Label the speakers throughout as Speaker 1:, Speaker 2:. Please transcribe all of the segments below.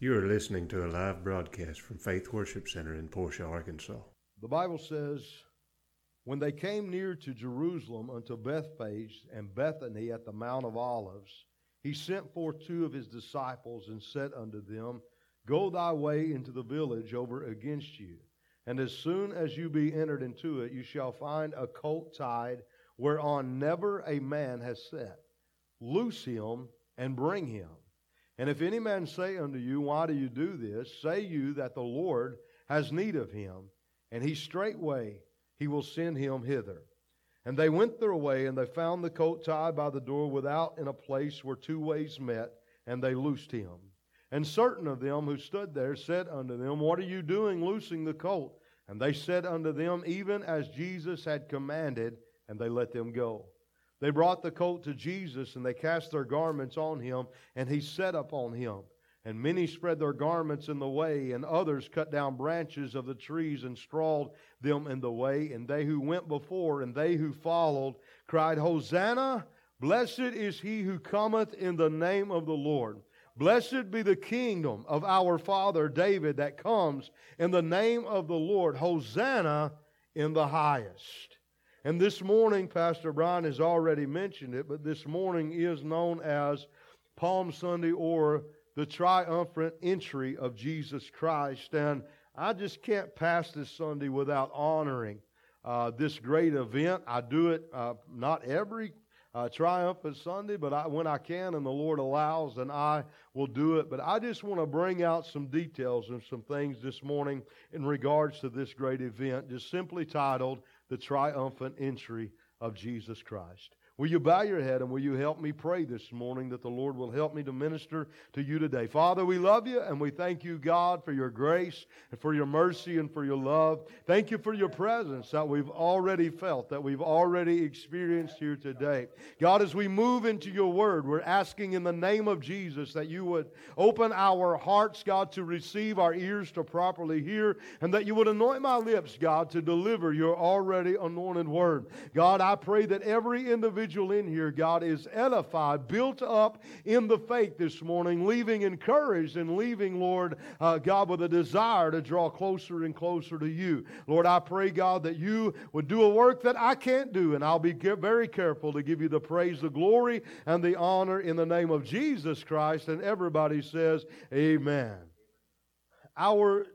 Speaker 1: You are listening to a live broadcast from Faith Worship Center in Portia, Arkansas.
Speaker 2: The Bible says, When they came near to Jerusalem unto Bethphage and Bethany at the Mount of Olives, he sent forth two of his disciples and said unto them, Go thy way into the village over against you. And as soon as you be entered into it, you shall find a colt tied whereon never a man has sat. Loose him and bring him. And if any man say unto you, Why do you do this? Say you that the Lord has need of him, and he straightway he will send him hither. And they went their way, and they found the colt tied by the door without in a place where two ways met, and they loosed him. And certain of them who stood there said unto them, What are you doing loosing the colt? And they said unto them, Even as Jesus had commanded, and they let them go. They brought the colt to Jesus, and they cast their garments on him, and he sat upon him. And many spread their garments in the way, and others cut down branches of the trees and strawed them in the way. And they who went before and they who followed cried, Hosanna! Blessed is he who cometh in the name of the Lord. Blessed be the kingdom of our father David that comes in the name of the Lord. Hosanna in the highest. And this morning, Pastor Brian has already mentioned it, but this morning is known as Palm Sunday or the triumphant entry of Jesus Christ. And I just can't pass this Sunday without honoring uh, this great event. I do it uh, not every uh, triumphant Sunday, but I, when I can and the Lord allows, then I will do it. But I just want to bring out some details and some things this morning in regards to this great event, just simply titled the triumphant entry of Jesus Christ. Will you bow your head and will you help me pray this morning that the Lord will help me to minister to you today? Father, we love you and we thank you, God, for your grace and for your mercy and for your love. Thank you for your presence that we've already felt, that we've already experienced here today. God, as we move into your word, we're asking in the name of Jesus that you would open our hearts, God, to receive, our ears to properly hear, and that you would anoint my lips, God, to deliver your already anointed word. God, I pray that every individual individual in here, God, is edified, built up in the faith this morning, leaving encouraged and leaving, Lord, uh, God, with a desire to draw closer and closer to you. Lord, I pray, God, that you would do a work that I can't do, and I'll be very careful to give you the praise, the glory, and the honor in the name of Jesus Christ. And everybody says, Amen. Our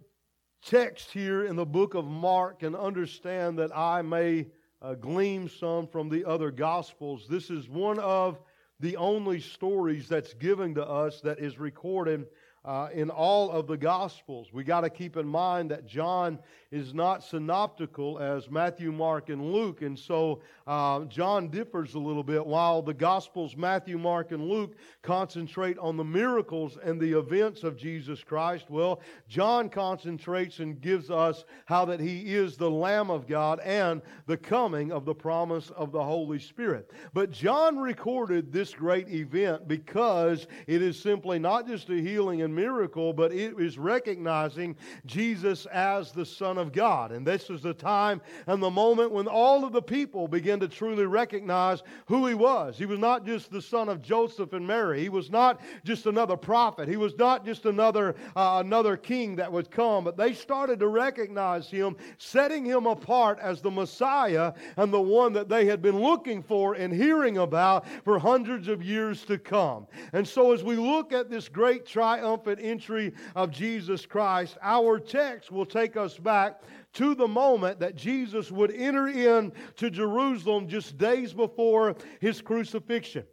Speaker 2: text here in the book of Mark, and understand that I may uh, glean some from the other Gospels. This is one of the only stories that's given to us that is recorded uh, in all of the Gospels. We got to keep in mind that John is not synoptical as Matthew, Mark, and Luke, and so uh, John differs a little bit. While the Gospels, Matthew, Mark, and Luke, concentrate on the miracles and the events of Jesus Christ, well, John concentrates and gives us how that he is the Lamb of God and the coming of the promise of the Holy Spirit. But John recorded this great event because it is simply not just a healing and miracle, but it is recognizing Jesus as the Son of God. And this was the time and the moment when all of the people began to truly recognize who he was. He was not just the son of Joseph and Mary. He was not just another prophet. He was not just another uh, another king that would come, but they started to recognize him, setting him apart as the Messiah and the one that they had been looking for and hearing about for hundreds of years to come. And so as we look at this great triumph triumphant entry of Jesus Christ, our text will take us back to the moment that Jesus would enter in to Jerusalem just days before his crucifixion.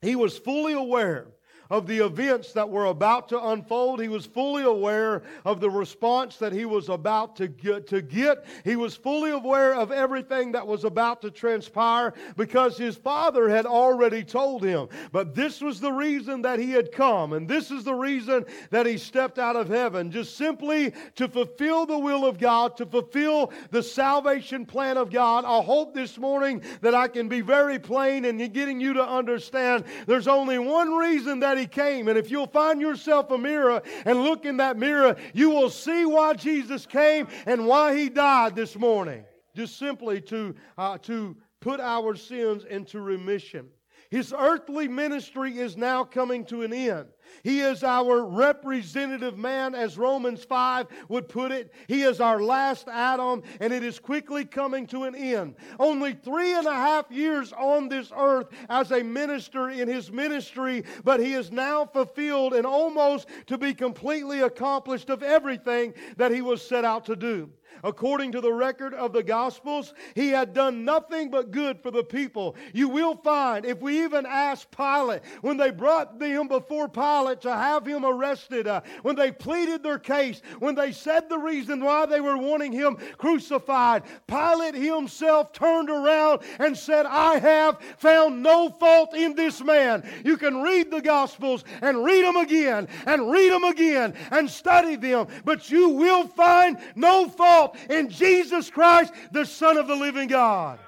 Speaker 2: He was fully aware of the events that were about to unfold. He was fully aware of the response that he was about to get, to get. He was fully aware of everything that was about to transpire because his father had already told him. But this was the reason that he had come, and this is the reason that he stepped out of heaven, just simply to fulfill the will of God, to fulfill the salvation plan of God. I hope this morning that I can be very plain in getting you to understand there's only one reason that he came. And if you'll find yourself a mirror and look in that mirror, you will see why Jesus came and why he died this morning. Just simply to, uh, to put our sins into remission. His earthly ministry is now coming to an end. He is our representative man, as Romans 5 would put it. He is our last Adam, and it is quickly coming to an end. Only three and a half years on this earth as a minister in his ministry, but he is now fulfilled and almost to be completely accomplished of everything that he was set out to do. According to the record of the Gospels, he had done nothing but good for the people. You will find, if we even ask Pilate, when they brought him before Pilate to have him arrested, uh, when they pleaded their case, when they said the reason why they were wanting him crucified, Pilate himself turned around and said, I have found no fault in this man. You can read the Gospels and read them again and read them again and study them, but you will find no fault in Jesus Christ, the Son of the living God.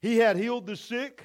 Speaker 2: He had healed the sick,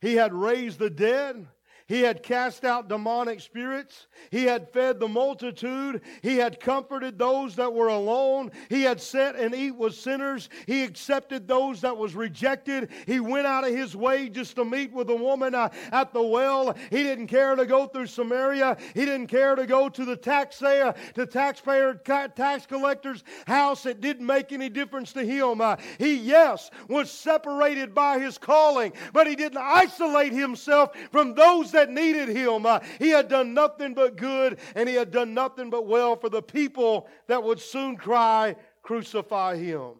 Speaker 2: He had raised the dead, he had cast out demonic spirits. He had fed the multitude. He had comforted those that were alone. He had sat and eat with sinners. He accepted those that was rejected. He went out of his way just to meet with a woman uh, at the well. He didn't care to go through Samaria. He didn't care to go to the taxpayer, to taxpayer tax collector's house. It didn't make any difference to him. Uh, he, yes, was separated by his calling, but he didn't isolate himself from those that needed him. Uh, he had done nothing but good, and he had done nothing but well for the people that would soon cry, Crucify him.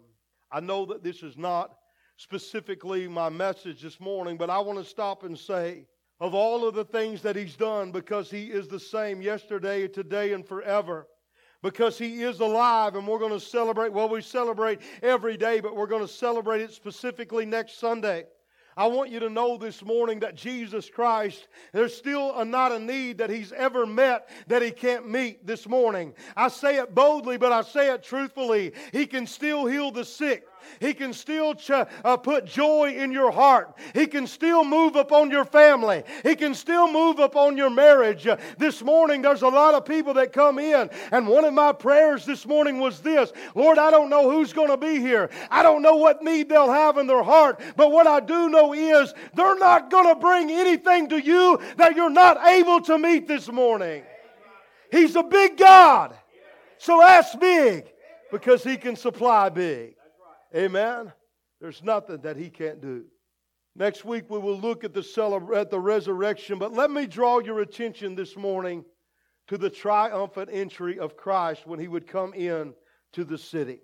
Speaker 2: I know that this is not specifically my message this morning, but I want to stop and say, of all of the things that he's done, because he is the same yesterday, today, and forever because he is alive and we're going to celebrate. Well, we celebrate every day, but we're going to celebrate it specifically next Sunday. I want you to know this morning that Jesus Christ, there's still a, not a need that He's ever met that He can't meet this morning. I say it boldly, but I say it truthfully. He can still heal the sick. He can still ch- uh, put joy in your heart. He can still move upon your family. He can still move upon your marriage. Uh, this morning, there's a lot of people that come in, and one of my prayers this morning was this Lord, I don't know who's going to be here. I don't know what need they'll have in their heart, but what I do know is they're not going to bring anything to you that you're not able to meet this morning. He's a big God. So ask big because He can supply big. Amen. There's nothing that he can't do. Next week we will look at the celebra- at the resurrection, but let me draw your attention this morning to the triumphant entry of Christ when he would come in to the city.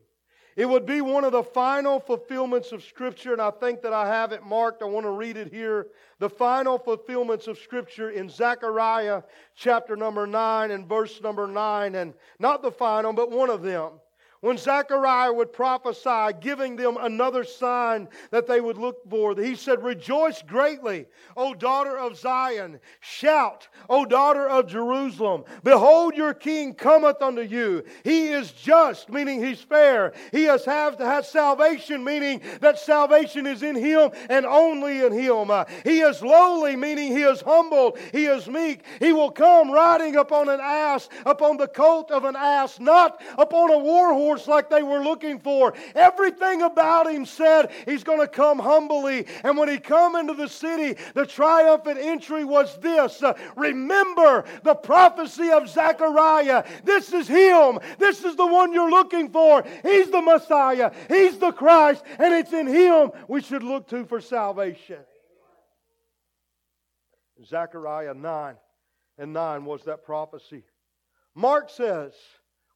Speaker 2: It would be one of the final fulfillments of Scripture, and I think that I have it marked. I want to read it here. The final fulfillments of Scripture in Zechariah chapter number 9 and verse number 9, and not the final, but one of them when Zechariah would prophesy, giving them another sign that they would look for, he said, Rejoice greatly, O daughter of Zion. Shout, O daughter of Jerusalem. Behold, your king cometh unto you. He is just, meaning he's fair. He has have, salvation, meaning that salvation is in him and only in him. Uh, he is lowly, meaning he is humble. He is meek. He will come riding upon an ass, upon the colt of an ass, not upon a war horse like they were looking for. Everything about him said he's going to come humbly. And when he come into the city, the triumphant entry was this. Uh, remember the prophecy of Zechariah. This is him. This is the one you're looking for. He's the Messiah. He's the Christ. And it's in him we should look to for salvation. Zechariah 9 and 9 was that prophecy. Mark says,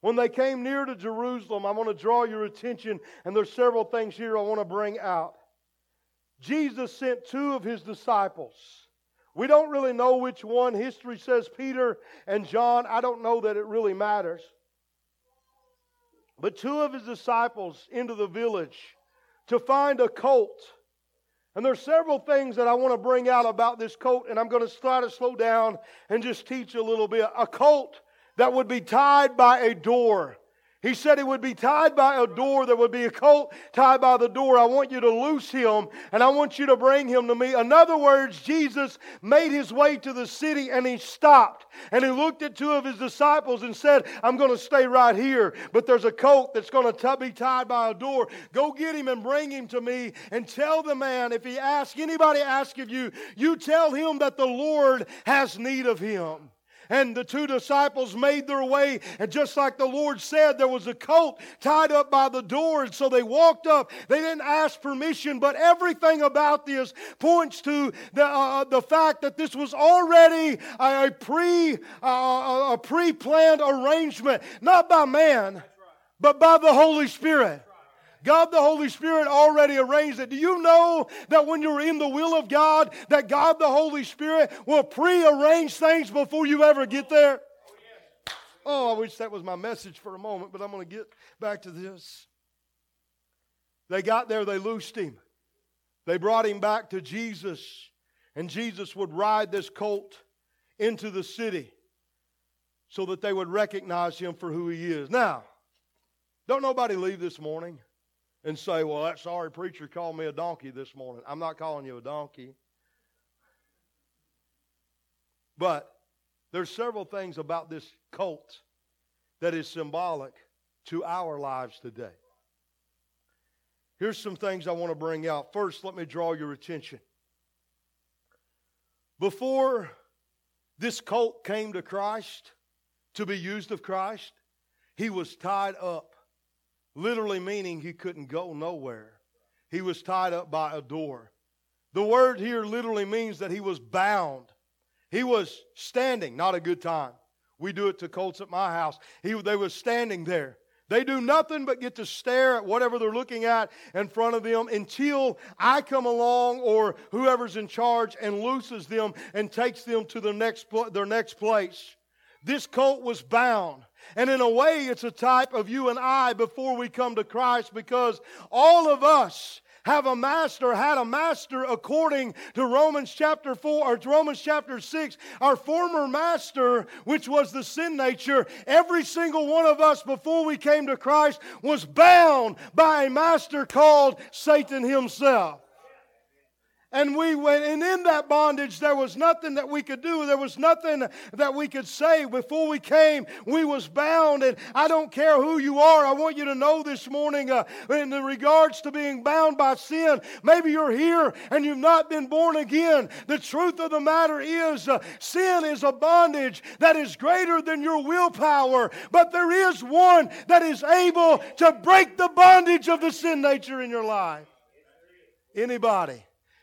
Speaker 2: when they came near to Jerusalem, I want to draw your attention, and there's several things here I want to bring out. Jesus sent two of his disciples. We don't really know which one. History says Peter and John. I don't know that it really matters. But two of his disciples into the village to find a colt. And there's several things that I want to bring out about this colt, and I'm going to try to slow down and just teach a little bit. A colt that would be tied by a door. He said he would be tied by a door. There would be a colt tied by the door. I want you to loose him and I want you to bring him to me. In other words, Jesus made his way to the city and he stopped and he looked at two of his disciples and said, I'm going to stay right here, but there's a colt that's going to be tied by a door. Go get him and bring him to me and tell the man if he asks, anybody ask of you, you tell him that the Lord has need of him. And the two disciples made their way. And just like the Lord said, there was a colt tied up by the door. And so they walked up. They didn't ask permission, but everything about this points to the, uh, the fact that this was already a, a pre uh, a pre planned arrangement, not by man, but by the Holy Spirit. God the Holy Spirit already arranged it. Do you know that when you're in the will of God, that God the Holy Spirit will prearrange things before you ever get there? Oh, I wish that was my message for a moment, but I'm going to get back to this. They got there, they loosed him. They brought him back to Jesus, and Jesus would ride this colt into the city so that they would recognize him for who he is. Now, don't nobody leave this morning and say, well, that sorry preacher called me a donkey this morning. I'm not calling you a donkey. But there's several things about this cult that is symbolic to our lives today. Here's some things I want to bring out. First, let me draw your attention. Before this cult came to Christ to be used of Christ, he was tied up literally meaning he couldn't go nowhere. He was tied up by a door. The word here literally means that he was bound. He was standing, not a good time. We do it to colts at my house. He, they were standing there. They do nothing but get to stare at whatever they're looking at in front of them until I come along or whoever's in charge and looses them and takes them to their next, their next place. This colt was bound. And in a way, it's a type of you and I before we come to Christ because all of us have a master, had a master according to Romans chapter 4 or Romans chapter 6. Our former master, which was the sin nature, every single one of us before we came to Christ was bound by a master called Satan himself. And we went, and in that bondage, there was nothing that we could do. There was nothing that we could say. Before we came, we was bound. And I don't care who you are. I want you to know this morning, uh, in regards to being bound by sin. Maybe you're here and you've not been born again. The truth of the matter is, uh, sin is a bondage that is greater than your willpower. But there is one that is able to break the bondage of the sin nature in your life. Anybody?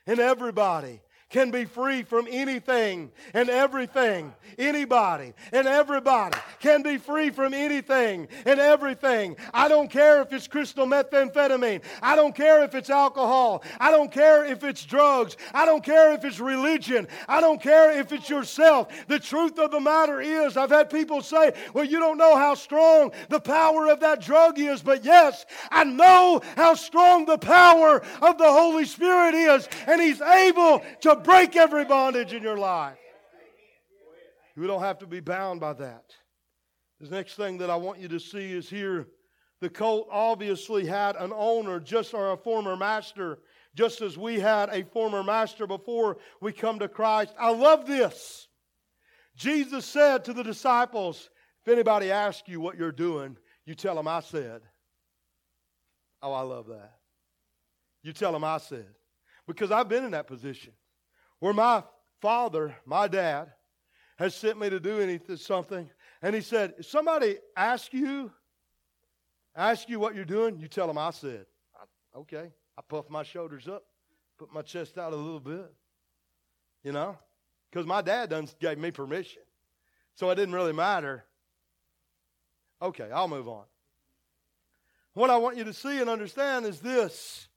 Speaker 2: And everybody can be free from anything and everything. Anybody and everybody can be free from anything and everything. I don't care if it's crystal methamphetamine. I don't care if it's alcohol. I don't care if it's drugs. I don't care if it's religion. I don't care if it's yourself. The truth of the matter is, I've had people say, well, you don't know how strong the power of that drug is. But yes, I know how strong the power of the Holy Spirit is. And He's able to break every bondage in your life. You don't have to be bound by that. The next thing that I want you to see is here the colt obviously had an owner, just or a former master, just as we had a former master before we come to Christ. I love this. Jesus said to the disciples, If anybody asks you what you're doing, you tell them I said. Oh, I love that. You tell them I said. Because I've been in that position where my father, my dad, has sent me to do anything, something, and he said, if somebody asks you, ask you what you're doing, you tell them I said. Okay. I puff my shoulders up, put my chest out a little bit, you know, because my dad done gave me permission. So it didn't really matter. Okay, I'll move on. What I want you to see and understand is this.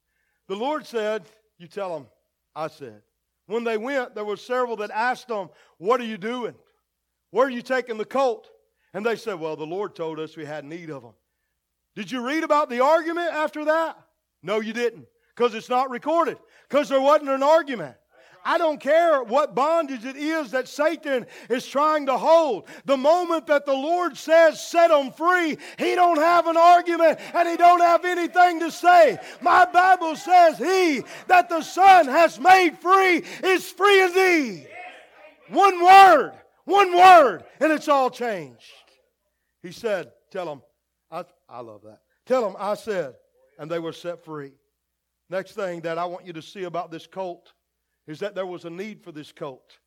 Speaker 2: The Lord said, you tell them, I said. When they went, there were several that asked them, What are you doing? Where are you taking the colt? And they said, Well, the Lord told us we had need of them. Did you read about the argument after that? No, you didn't, because it's not recorded, because there wasn't an argument. I don't care what bondage it is that Satan is trying to hold. The moment that the Lord says set them free, he don't have an argument and he don't have anything to say. My Bible says he that the Son has made free is free indeed. One word, one word, and it's all changed. He said, tell them, I, I love that. Tell them I said, and they were set free. Next thing that I want you to see about this colt is that there was a need for this colt.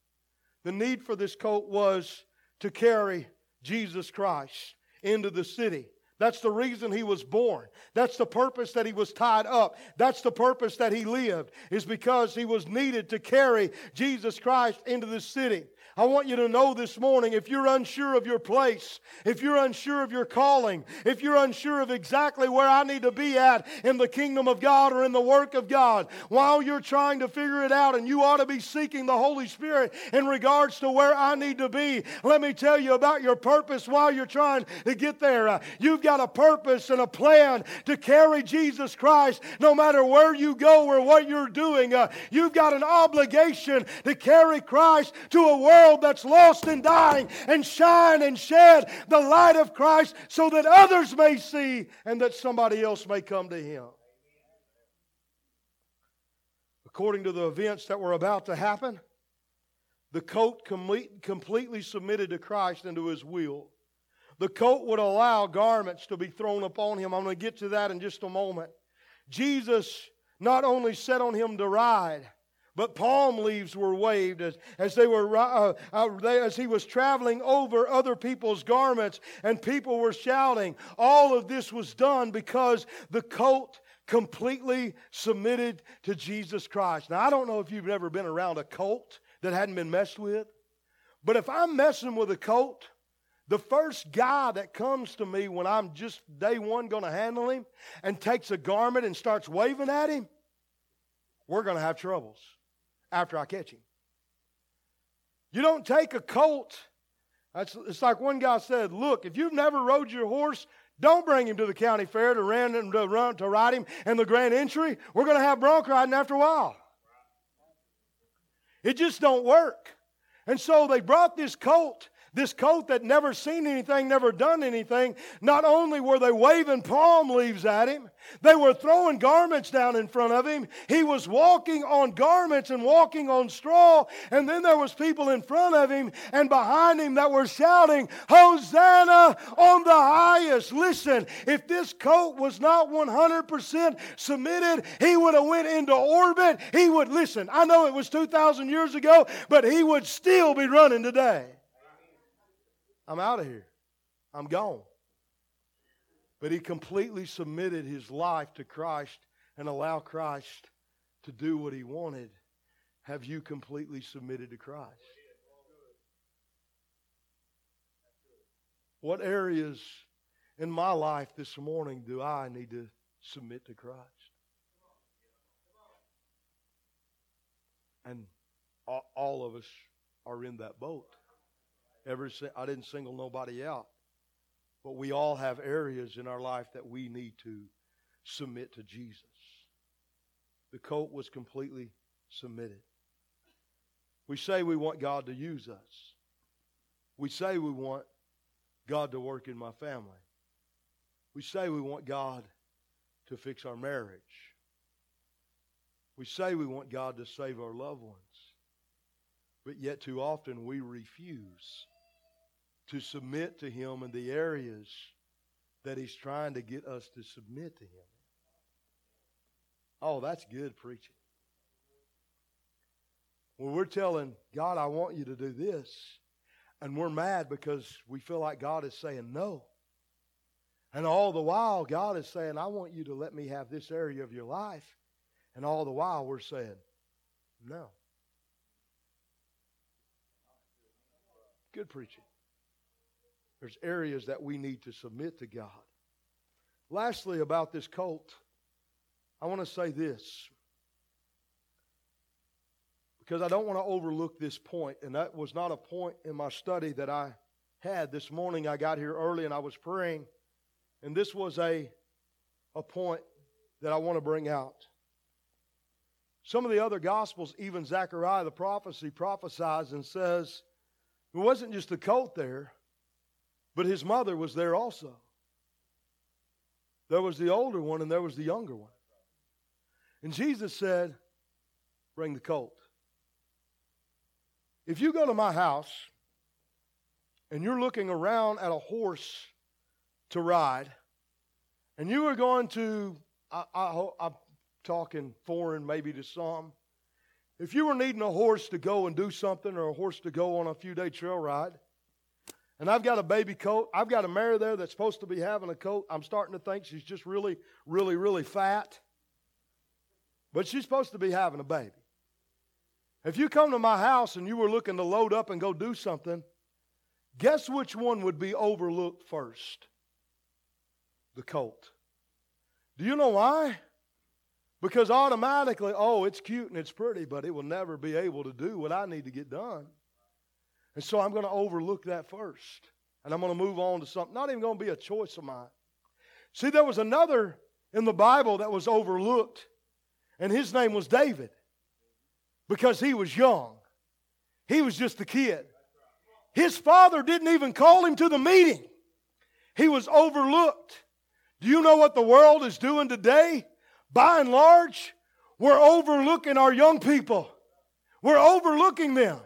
Speaker 2: The need for this colt was to carry Jesus Christ into the city. That's the reason he was born. That's the purpose that he was tied up. That's the purpose that he lived, is because he was needed to carry Jesus Christ into the city. I want you to know this morning if you're unsure of your place, if you're unsure of your calling, if you're unsure of exactly where I need to be at in the kingdom of God or in the work of God, while you're trying to figure it out and you ought to be seeking the Holy Spirit in regards to where I need to be, let me tell you about your purpose while you're trying to get there. Uh, you've got a purpose and a plan to carry Jesus Christ no matter where you go or what you're doing. Uh, you've got an obligation to carry Christ to a world world that's lost and dying and shine and shed the light of Christ so that others may see and that somebody else may come to Him. According to the events that were about to happen, the coat complete, completely submitted to Christ and to His will. The coat would allow garments to be thrown upon him. I'm going to get to that in just a moment. Jesus not only set on him to ride, but palm leaves were waved as, as, they were, uh, uh, as he was traveling over other people's garments, and people were shouting. All of this was done because the coat completely submitted to Jesus Christ. Now, I don't know if you've ever been around a colt that hadn't been messed with, but if I'm messing with a colt, the first guy that comes to me when I'm just day one going to handle him and takes a garment and starts waving at him, we're going to have troubles after I catch him. You don't take a colt. It's like one guy said, look, if you've never rode your horse, don't bring him to the county fair to, run, to, run, to ride him in the grand entry. We're going to have bronc riding after a while. It just don't work. And so they brought this colt this coat that never seen anything, never done anything, not only were they waving palm leaves at him, they were throwing garments down in front of him. He was walking on garments and walking on straw, and then there was people in front of him and behind him that were shouting, Hosanna on the highest. Listen, if this coat was not 100% submitted, he would have went into orbit. He would listen. I know it was 2000 years ago, but he would still be running today. I'm out of here. I'm gone. But he completely submitted his life to Christ and allowed Christ to do what he wanted. Have you completely submitted to Christ? What areas in my life this morning do I need to submit to Christ? And all of us are in that boat. Ever, I didn't single nobody out. But we all have areas in our life that we need to submit to Jesus. The coat was completely submitted. We say we want God to use us. We say we want God to work in my family. We say we want God to fix our marriage. We say we want God to save our loved ones. But yet, too often, we refuse to submit to Him in the areas that He's trying to get us to submit to Him. Oh, that's good preaching. When we're telling God, I want you to do this, and we're mad because we feel like God is saying no. And all the while, God is saying, I want you to let me have this area of your life. And all the while, we're saying, no. Good preaching. There's areas that we need to submit to God. Lastly, about this cult, I want to say this because I don't want to overlook this point, and that was not a point in my study that I had this morning. I got here early and I was praying, and this was a, a point that I want to bring out. Some of the other gospels, even Zechariah the prophecy prophesies and says, it wasn't just the cult there, but his mother was there also. There was the older one and there was the younger one. And Jesus said, Bring the colt. If you go to my house and you're looking around at a horse to ride, and you are going to, I, I, I'm talking foreign maybe to some, if you were needing a horse to go and do something or a horse to go on a few day trail ride, And I've got a baby coat. I've got a mare there that's supposed to be having a coat. I'm starting to think she's just really, really, really fat. But she's supposed to be having a baby. If you come to my house and you were looking to load up and go do something, guess which one would be overlooked first? The colt. Do you know why? Because automatically, oh, it's cute and it's pretty, but it will never be able to do what I need to get done. And so I'm going to overlook that first. And I'm going to move on to something, not even going to be a choice of mine. See, there was another in the Bible that was overlooked, and his name was David because he was young. He was just a kid. His father didn't even call him to the meeting, he was overlooked. Do you know what the world is doing today? By and large, we're overlooking our young people. We're overlooking them.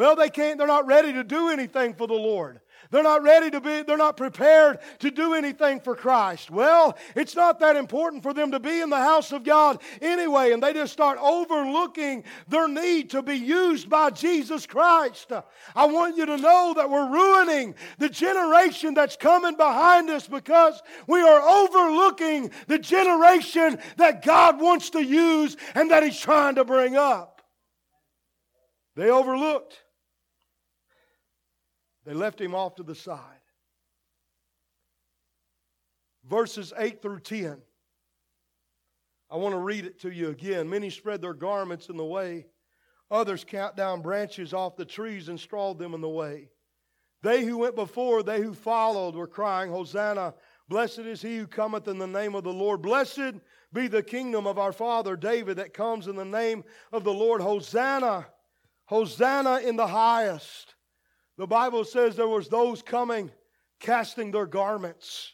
Speaker 2: Well, they can't, they're not ready to do anything for the Lord. They're not ready to be, they're not prepared to do anything for Christ. Well, it's not that important for them to be in the house of God anyway, and they just start overlooking their need to be used by Jesus Christ. I want you to know that we're ruining the generation that's coming behind us because we are overlooking the generation that God wants to use and that He's trying to bring up. They overlooked. They left him off to the side. Verses 8 through 10. I want to read it to you again. Many spread their garments in the way. Others count down branches off the trees and strawed them in the way. They who went before, they who followed, were crying, Hosanna! Blessed is he who cometh in the name of the Lord. Blessed be the kingdom of our father David that comes in the name of the Lord. Hosanna! Hosanna in the highest. The Bible says there was those coming casting their garments.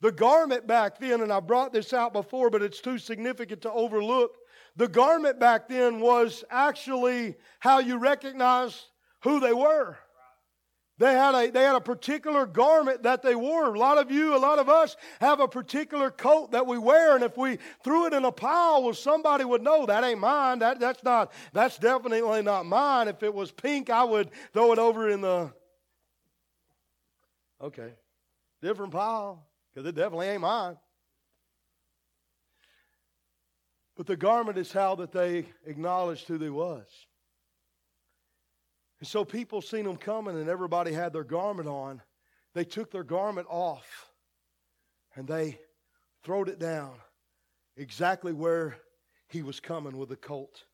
Speaker 2: The garment back then, and I brought this out before, but it's too significant to overlook. The garment back then was actually how you recognized who they were. They had, a, they had a particular garment that they wore. A lot of you, a lot of us have a particular coat that we wear, and if we threw it in a pile, well, somebody would know that ain't mine. That, that's not, that's definitely not mine. If it was pink, I would throw it over in the, okay, different pile, because it definitely ain't mine. But the garment is how that they acknowledged who they was. And so people seen them coming and everybody had their garment on. They took their garment off and they throwed it down exactly where he was coming with the colt.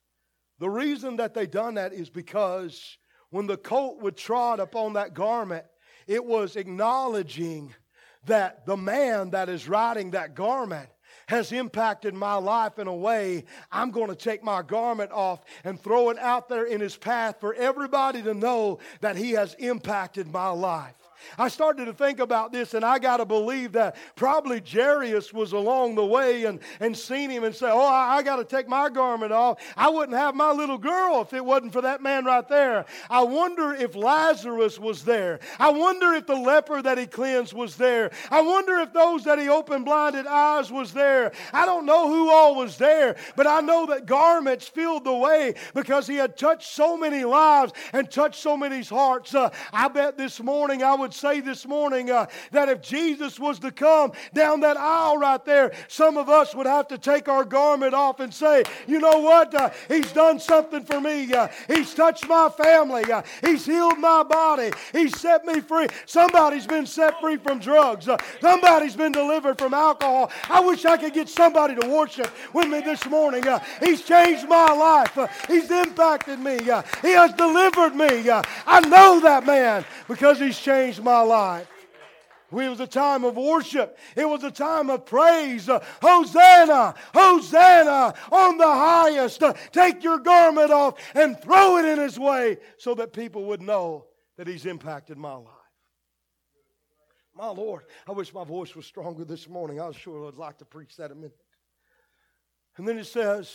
Speaker 2: The reason that they done that is because when the colt would trot upon that garment, it was acknowledging that the man that is riding that garment has impacted my life in a way, I'm going to take my garment off and throw it out there in his path for everybody to know that he has impacted my life. I started to think about this, and I got to believe that probably Jairus was along the way and, and seen him and said, Oh, I, I got to take my garment off. I wouldn't have my little girl if it wasn't for that man right there. I wonder if Lazarus was there. I wonder if the leper that he cleansed was there. I wonder if those that he opened blinded eyes was there. I don't know who all was there, but I know that garments filled the way because he had touched so many lives and touched so many hearts. Uh, I bet this morning I would would say this morning uh, that if Jesus was to come down that aisle right there, some of us would have to take our garment off and say, you know what? Uh, he's done something for me. Uh, he's touched my family. Uh, he's healed my body. He's set me free. Somebody's been set free from drugs. Uh, somebody's been delivered from alcohol. I wish I could get somebody to worship with me this morning. Uh, he's changed my life. he's impacted me. he has delivered me. I know that man because he's changed my life. It was a time of worship. It was a time of praise. Hosanna! Hosanna on the highest. Take your garment off and throw it in his way so that people would know that he's impacted my life. My Lord, I wish my voice was stronger this morning. I sure would like to preach that a minute. And then it says,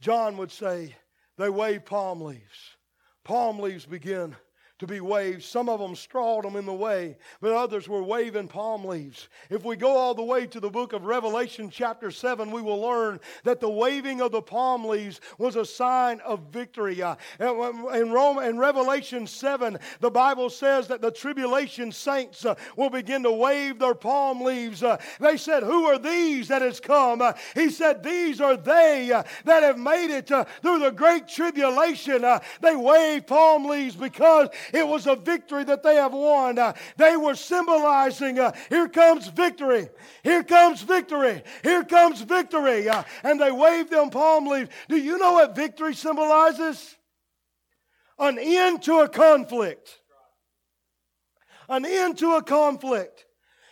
Speaker 2: John would say, they wave palm leaves. Palm leaves begin to be waved. Some of them strawed them in the way, but others were waving palm leaves. If we go all the way to the book of Revelation, chapter 7, we will learn that the waving of the palm leaves was a sign of victory. Uh, in, Rome, in Revelation 7, the Bible says that the tribulation saints uh, will begin to wave their palm leaves. Uh, they said, Who are these that has come? He said, These are they that have made it through the great tribulation. they wave palm leaves because it was a victory that they have won. Uh, they were symbolizing uh, here comes victory. Here comes victory. Here comes victory. Uh, and they waved them palm leaves. Do you know what victory symbolizes? An end to a conflict. An end to a conflict.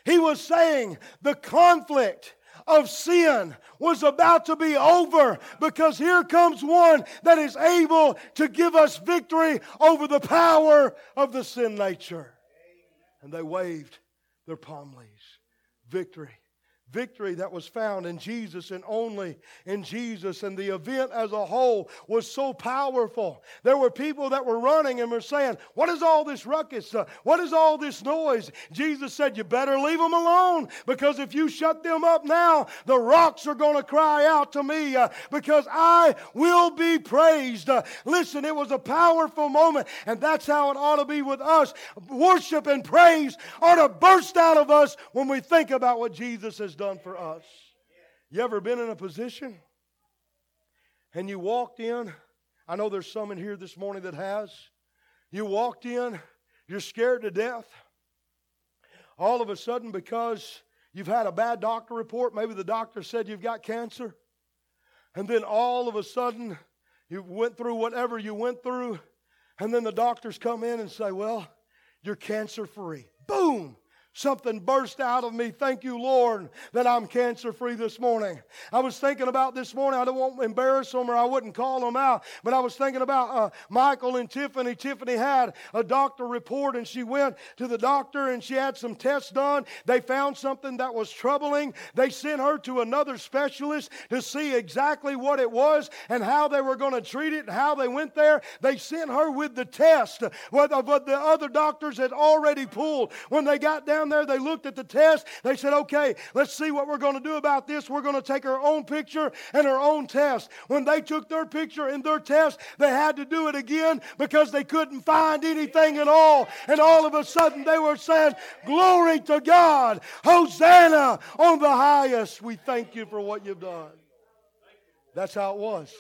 Speaker 2: He was saying the conflict of sin was about to be over because here comes one that is able to give us victory over the power of the sin nature. And they waved their palm leaves. Victory victory that was found in Jesus and only in Jesus. And the event as a whole was so powerful. There were people that were running and were saying, What is all this ruckus? Uh, what is all this noise? Jesus said, You better leave them alone because if you shut them up now, the rocks are going to cry out to me uh, because I will be praised. Uh, listen, it was a powerful moment, and that's how it ought to be with us. Worship and praise ought to burst out of us when we think about what Jesus has done done for us. You ever been in a position and you walked in? I know there's some in here this morning that has. You walked in, you're scared to death. All of a sudden, because you've had a bad doctor report, maybe the doctor said you've got cancer, and then all of a sudden, you went through whatever you went through, and then the doctors come in and say, Well, you're cancer free. Boom! Something burst out of me. Thank you, Lord, that I'm cancer free this morning. I was thinking about this morning. I don't want to embarrass them or I wouldn't call them out, but I was thinking about uh, Michael and Tiffany. Tiffany had a doctor report and she went to the doctor and she had some tests done. They found something that was troubling. They sent her to another specialist to see exactly what it was and how they were going to treat it and how they went there. They sent her with the test, what the other doctors had already pulled. When they got down down there, they looked at the test. They said, okay, let's see what we're going to do about this. We're going to take our own picture and our own test. When they took their picture and their test, they had to do it again because they couldn't find anything at all. And all of a sudden, they were saying, Glory to God, Hosanna on the highest. We thank you for what you've done. That's how it was.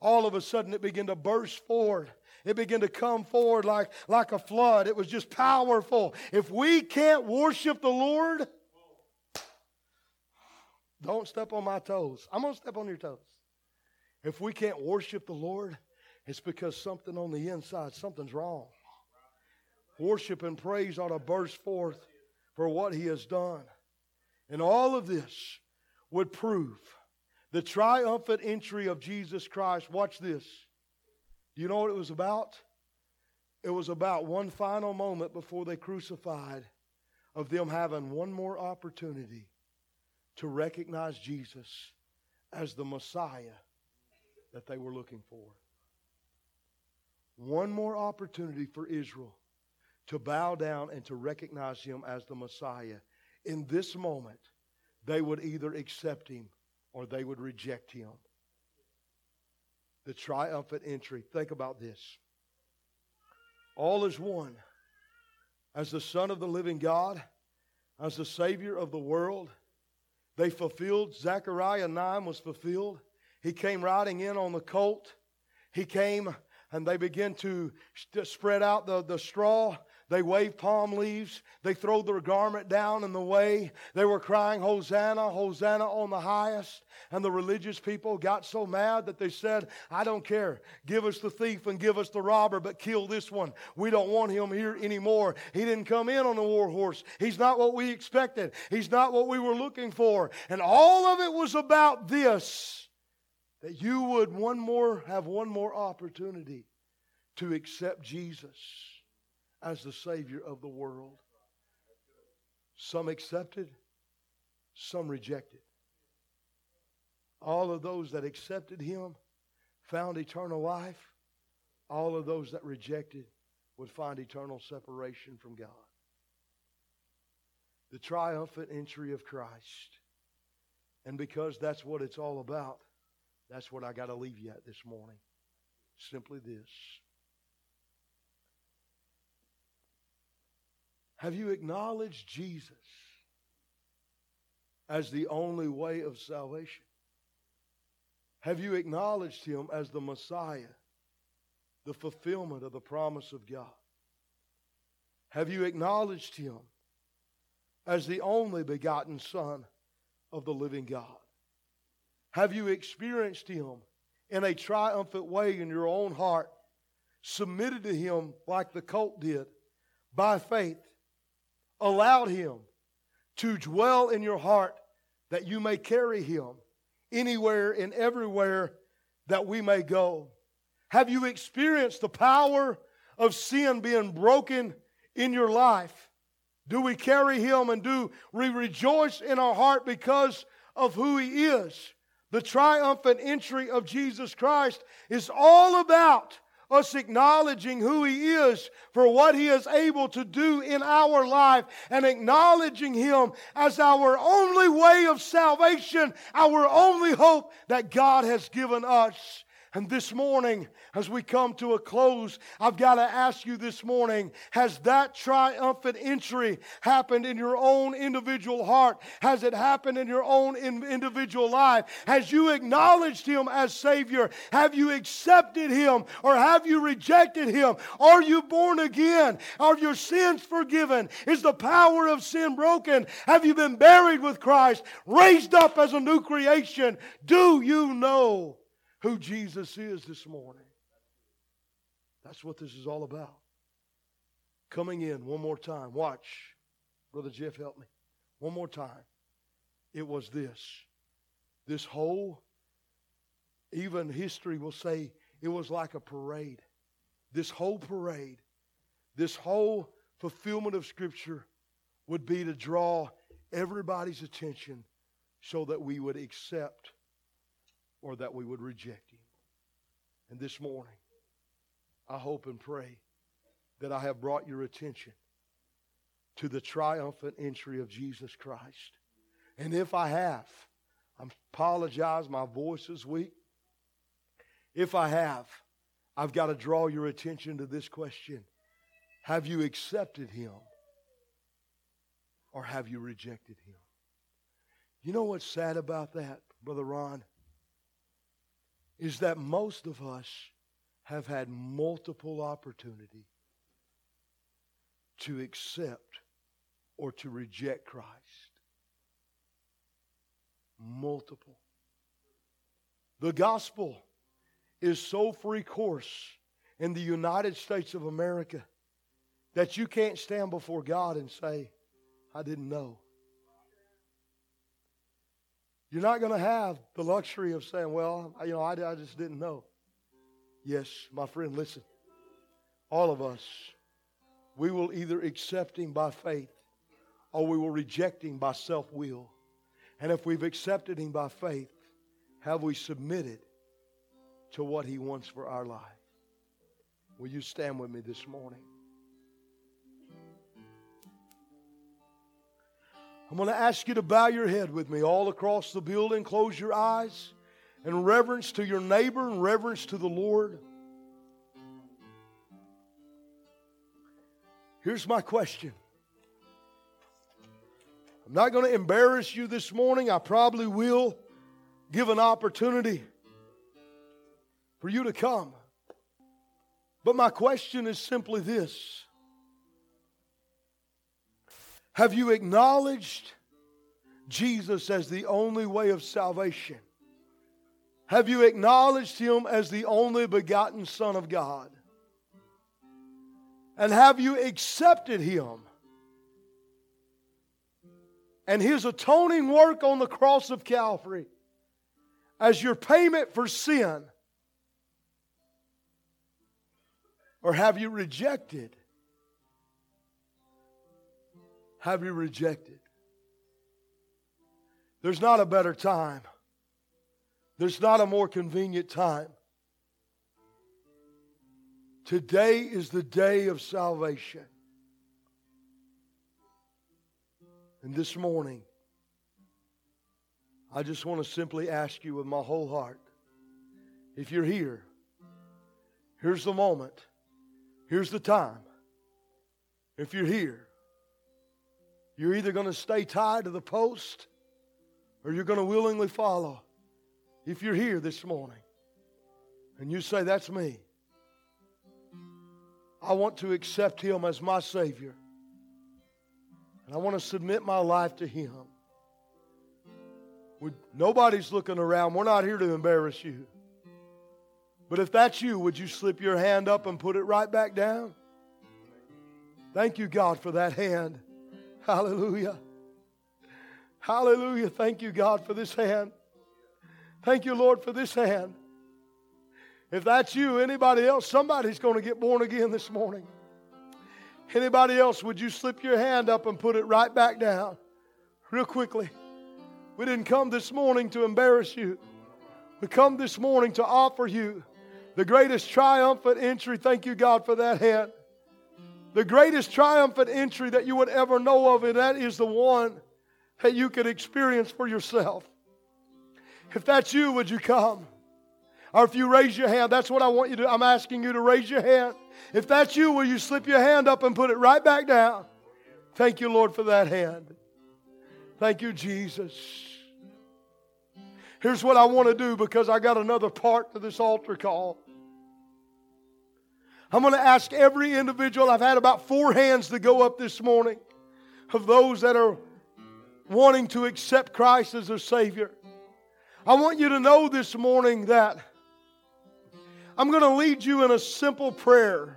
Speaker 2: All of a sudden, it began to burst forward it began to come forward like, like a flood. It was just powerful. If we can't worship the Lord, don't step on my toes. I'm going to step on your toes. If we can't worship the Lord, it's because something on the inside, something's wrong. Worship and praise ought to burst forth for what He has done. And all of this would prove the triumphant entry of Jesus Christ. Watch this you know what it was about? It was about one final moment before they crucified of them having one more opportunity to recognize Jesus as the Messiah that they were looking for. One more opportunity for Israel to bow down and to recognize him as the Messiah. In this moment, they would either accept him or they would reject him the triumphant entry. Think about this. All is one. As the Son of the living God, as the Savior of the world, they fulfilled, Zechariah 9 was fulfilled. He came riding in on the colt. He came and they began to spread out the, the straw they waved palm leaves. They threw their garment down in the way. They were crying, Hosanna, Hosanna on the highest. And the religious people got so mad that they said, I don't care. Give us the thief and give us the robber, but kill this one. We don't want him here anymore. He didn't come in on the war horse. He's not what we expected. He's not what we were looking for. And all of it was about this that you would one more have one more opportunity to accept Jesus as the Savior of the world. Some accepted, some rejected. All of those that accepted Him found eternal life. All of those that rejected would find eternal separation from God. The triumphant entry of Christ. And because that's what it's all about, that's what I got to leave you at this morning. Simply this. Have you acknowledged Jesus as the only way of salvation? Have you acknowledged him as the Messiah, the fulfillment of the promise of God? Have you acknowledged him as the only begotten Son of the living God? Have you experienced him in a triumphant way in your own heart, submitted to him like the colt did by faith, allowed him to dwell in your heart that you may carry him anywhere and everywhere that we may go? Have you experienced the power of sin being broken in your life? Do we carry him and do we rejoice in our heart because of who he is? The triumphant entry of Jesus Christ is all about us acknowledging who He is for what He is able to do in our life and acknowledging Him as our only way of salvation, our only hope that God has given us. And this morning, as we come to a close, I've got to ask you this morning has that triumphant entry happened in your own individual heart? Has it happened in your own individual life? Has you acknowledged Him as Savior? Have you accepted Him or have you rejected Him? Are you born again? Are your sins forgiven? Is the power of sin broken? Have you been buried with Christ, raised up as a new creation? Do you know? Who Jesus is this morning. That's what this is all about. Coming in one more time. Watch. Brother Jeff, help me. One more time. It was this. This whole, even history will say it was like a parade. This whole parade, this whole fulfillment of Scripture would be to draw everybody's attention so that we would accept or that we would reject him. And this morning, I hope and pray that I have brought your attention to the triumphant entry of Jesus Christ. And if I have, I apologize, my voice is weak. If I have, I've got to draw your attention to this question Have you accepted him or have you rejected him? You know what's sad about that, Brother Ron? Is that most of us have had multiple opportunity to accept or to reject Christ. Multiple. The gospel is so free course in the United States of America that you can't stand before God and say, I didn't know. You're not going to have the luxury of saying, well, you know, I, I just didn't know. Yes, my friend, listen. All of us, we will either accept Him by faith or we will reject Him by self will. And if we've accepted Him by faith, have we submitted to what He wants for our life? Will you stand with me this morning? I'm going to ask you to bow your head with me all across the building. Close your eyes in reverence to your neighbor and reverence to the Lord. Here's my question. I'm not going to embarrass you this morning. I probably will give an opportunity for you to come. But my question is simply this have you acknowledged Jesus as the only way of salvation? Have you acknowledged Him as the only begotten Son of God? And have you accepted Him and His atoning work on the cross of Calvary as your payment for sin? Or have you rejected have you rejected? There's not a better time. There's not a more convenient time Today is the day of salvation. And this morning, I just want to simply ask you with my whole heart if you're here, here's the moment, here's the time. If you're here, you're either going to stay tied to the post or you're going to willingly follow. If you're here this morning and you say, That's me, I want to accept Him as my Savior. And I want to submit my life to Him. Would, nobody's looking around. We're not here to embarrass you. But if that's you, would you slip your hand up and put it right back down? Thank you, God, for that hand. Hallelujah. Hallelujah. Thank you, God, for this hand. Thank you, Lord, for this hand. If that's you, anybody else, somebody's going to get born again this morning. Anybody else, would you slip your hand up and put it right back down real quickly? We didn't come this morning to embarrass you. We come this morning to offer you the greatest triumphant entry. Thank you, God, for that hand. The greatest triumphant entry that you would ever know of, and that is the one that you can experience for yourself. If that's you, would you come? Or if you raise your hand, that's what I want you to. I'm asking you to raise your hand. If that's you, will you slip your hand up and put it right back down? Thank you, Lord, for that hand. Thank you, Jesus. Here's what I want to do because I got another part to this altar call. I'm going to ask every individual. I've had about four hands to go up this morning of those that are wanting to accept Christ as their Savior. I want you to know this morning that I'm going to lead you in a simple prayer.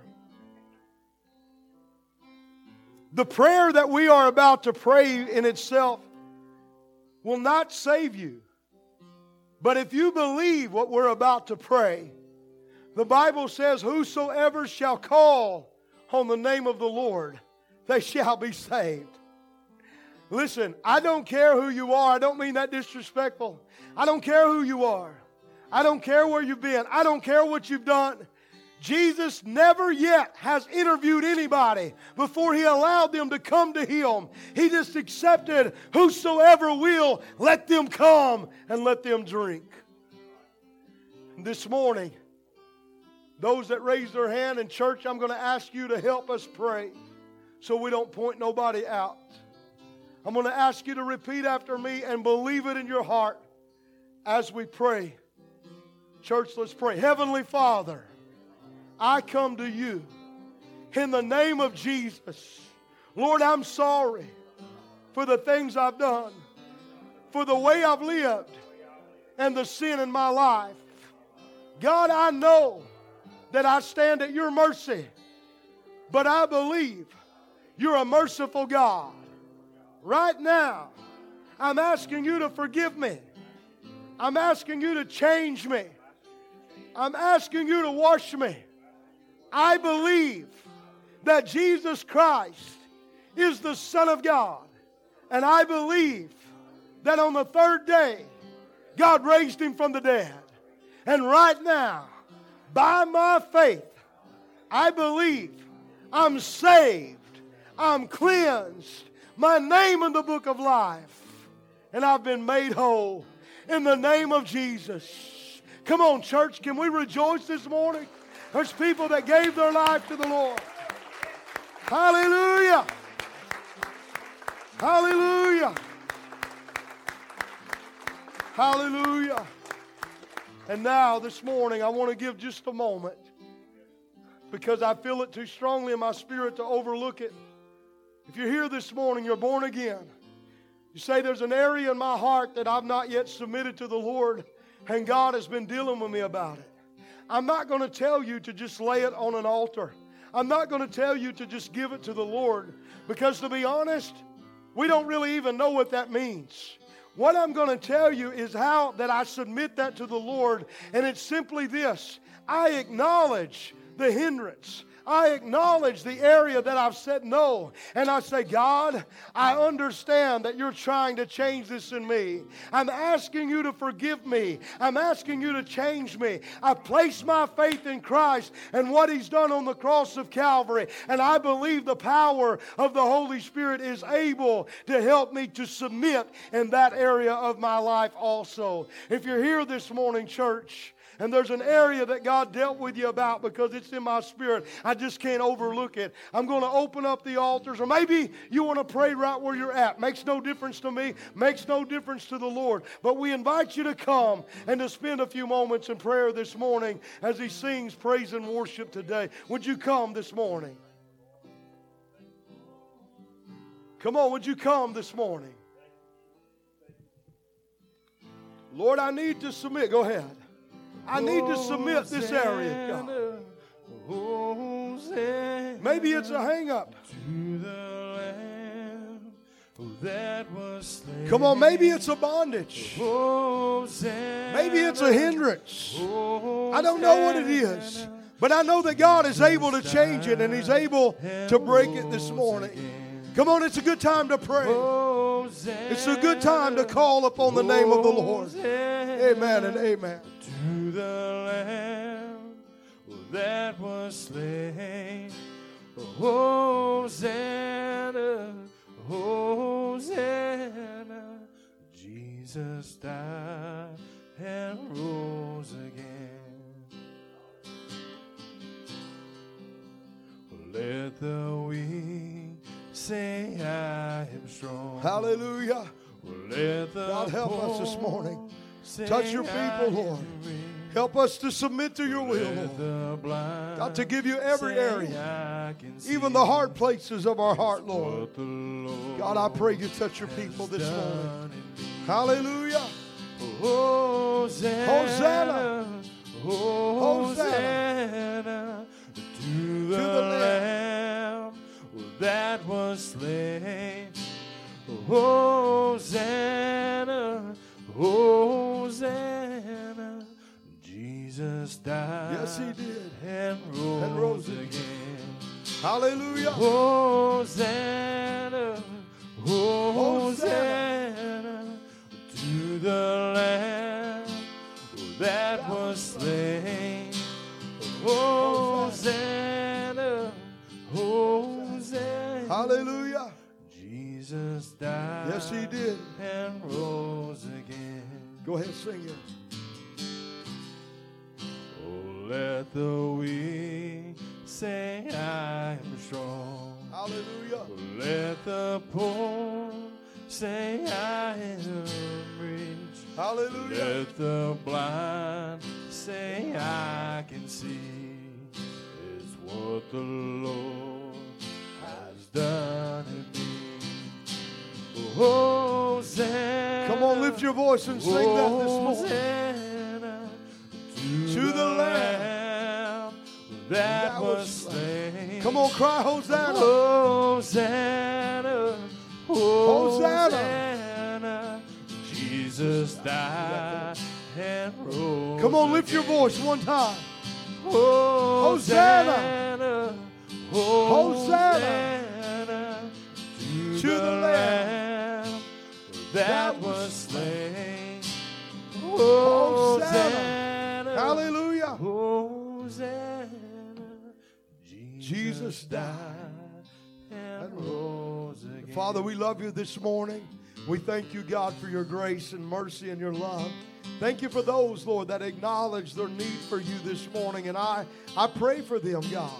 Speaker 2: The prayer that we are about to pray in itself will not save you. But if you believe what we're about to pray, the Bible says, Whosoever shall call on the name of the Lord, they shall be saved. Listen, I don't care who you are. I don't mean that disrespectful. I don't care who you are. I don't care where you've been. I don't care what you've done. Jesus never yet has interviewed anybody before he allowed them to come to him. He just accepted whosoever will, let them come and let them drink. This morning, those that raise their hand in church, I'm going to ask you to help us pray so we don't point nobody out. I'm going to ask you to repeat after me and believe it in your heart as we pray. Church, let's pray. Heavenly Father, I come to you in the name of Jesus. Lord, I'm sorry for the things I've done, for the way I've lived, and the sin in my life. God, I know that I stand at your mercy, but I believe you're a merciful God. Right now, I'm asking you to forgive me. I'm asking you to change me. I'm asking you to wash me. I believe that Jesus Christ is the Son of God. And I believe that on the third day, God raised him from the dead. And right now, by my faith, I believe I'm saved, I'm cleansed, my name in the book of life, and I've been made whole in the name of Jesus. Come on, church, can we rejoice this morning? There's people that gave their life to the Lord. Hallelujah. Hallelujah. Hallelujah. And now, this morning, I want to give just a moment because I feel it too strongly in my spirit to overlook it. If you're here this morning, you're born again. You say, There's an area in my heart that I've not yet submitted to the Lord. And God has been dealing with me about it. I'm not going to tell you to just lay it on an altar. I'm not going to tell you to just give it to the Lord because, to be honest, we don't really even know what that means. What I'm going to tell you is how that I submit that to the Lord, and it's simply this I acknowledge the hindrance. I acknowledge the area that I've said no. And I say, God, I understand that you're trying to change this in me. I'm asking you to forgive me. I'm asking you to change me. I place my faith in Christ and what He's done on the cross of Calvary. And I believe the power of the Holy Spirit is able to help me to submit in that area of my life also. If you're here this morning, church, and there's an area that God dealt with you about because it's in my spirit. I just can't overlook it. I'm going to open up the altars, or maybe you want to pray right where you're at. Makes no difference to me, makes no difference to the Lord. But we invite you to come and to spend a few moments in prayer this morning as He sings praise and worship today. Would you come this morning? Come on, would you come this morning? Lord, I need to submit. Go ahead. I need to submit this area, God. Maybe it's a hang up. Come on, maybe it's a bondage. Maybe it's a hindrance. I don't know what it is. But I know that God is able to change it and He's able to break it this morning. Come on, it's a good time to pray. It's a good time to call upon the name of the Lord. Amen and amen.
Speaker 3: To the Lamb that was slain. Hosanna, Hosanna. Jesus died and rose again. Let the weak say I am strong.
Speaker 2: Hallelujah.
Speaker 3: Let the
Speaker 2: God, help us this morning. Touch your people, Lord. Help us to submit to your will, Lord. God, to give you every area, even the hard places of our heart, Lord.
Speaker 3: what the Lord
Speaker 2: God, I pray you touch your people this morning.
Speaker 3: done in me.
Speaker 2: Hallelujah.
Speaker 3: Hosanna,
Speaker 2: Hosanna.
Speaker 3: Hosanna, to the,
Speaker 2: the
Speaker 3: Lamb that was slain. Hosanna, Hosanna, Jesus died
Speaker 2: Yes, he did.
Speaker 3: and rose,
Speaker 2: And rose
Speaker 3: again.
Speaker 2: Hallelujah.
Speaker 3: Hosanna, Hosanna, to the Lamb that was slain. Hosanna, Hosanna.
Speaker 2: Hallelujah.
Speaker 3: Jesus died.
Speaker 2: Yes, he did.
Speaker 3: And rose again.
Speaker 2: Go ahead, sing it.
Speaker 3: Oh, let the weak say I am strong.
Speaker 2: Hallelujah.
Speaker 3: Oh, let the poor say I am rich.
Speaker 2: Hallelujah.
Speaker 3: Let the blind say I can see. Is what the Lord has done. Hosanna.
Speaker 2: Come on, lift your voice and sing that this morning.
Speaker 3: Hosanna to,
Speaker 2: To the Lamb
Speaker 3: that, was slain.
Speaker 2: Come on, cry Hosanna.
Speaker 3: Hosanna,
Speaker 2: Hosanna.
Speaker 3: Hosanna. Jesus died and rose.
Speaker 2: Come on, lift your voice one time.
Speaker 3: Hosanna,
Speaker 2: Jesus
Speaker 3: died and rose again.
Speaker 2: Father, we love you this morning. We thank you, God, for your grace and mercy and your love. Thank you for those, Lord, that acknowledge their need for you this morning. And I, I pray for them, God.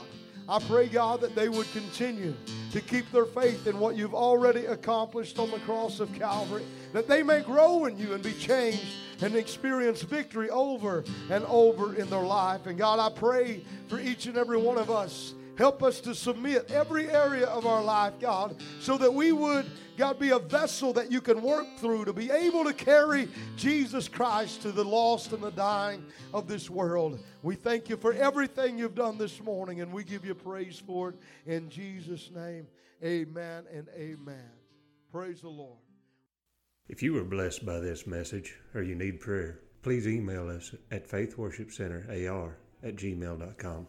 Speaker 2: I pray, God, that they would continue to keep their faith in what you've already accomplished on the cross of Calvary, that they may grow in you and be changed and experience victory over and over in their life. And God, I pray for each and every one of us. Help us to submit every area of our life, God, so that we would, God, be a vessel that you can work through to be able to carry Jesus Christ to the lost and the dying of this world. We thank you for everything you've done this morning, and we give you praise for it. In Jesus' name, amen and amen. Praise the Lord.
Speaker 1: If you were blessed by this message or you need prayer, please email us at faithworshipcenterar at gmail.com.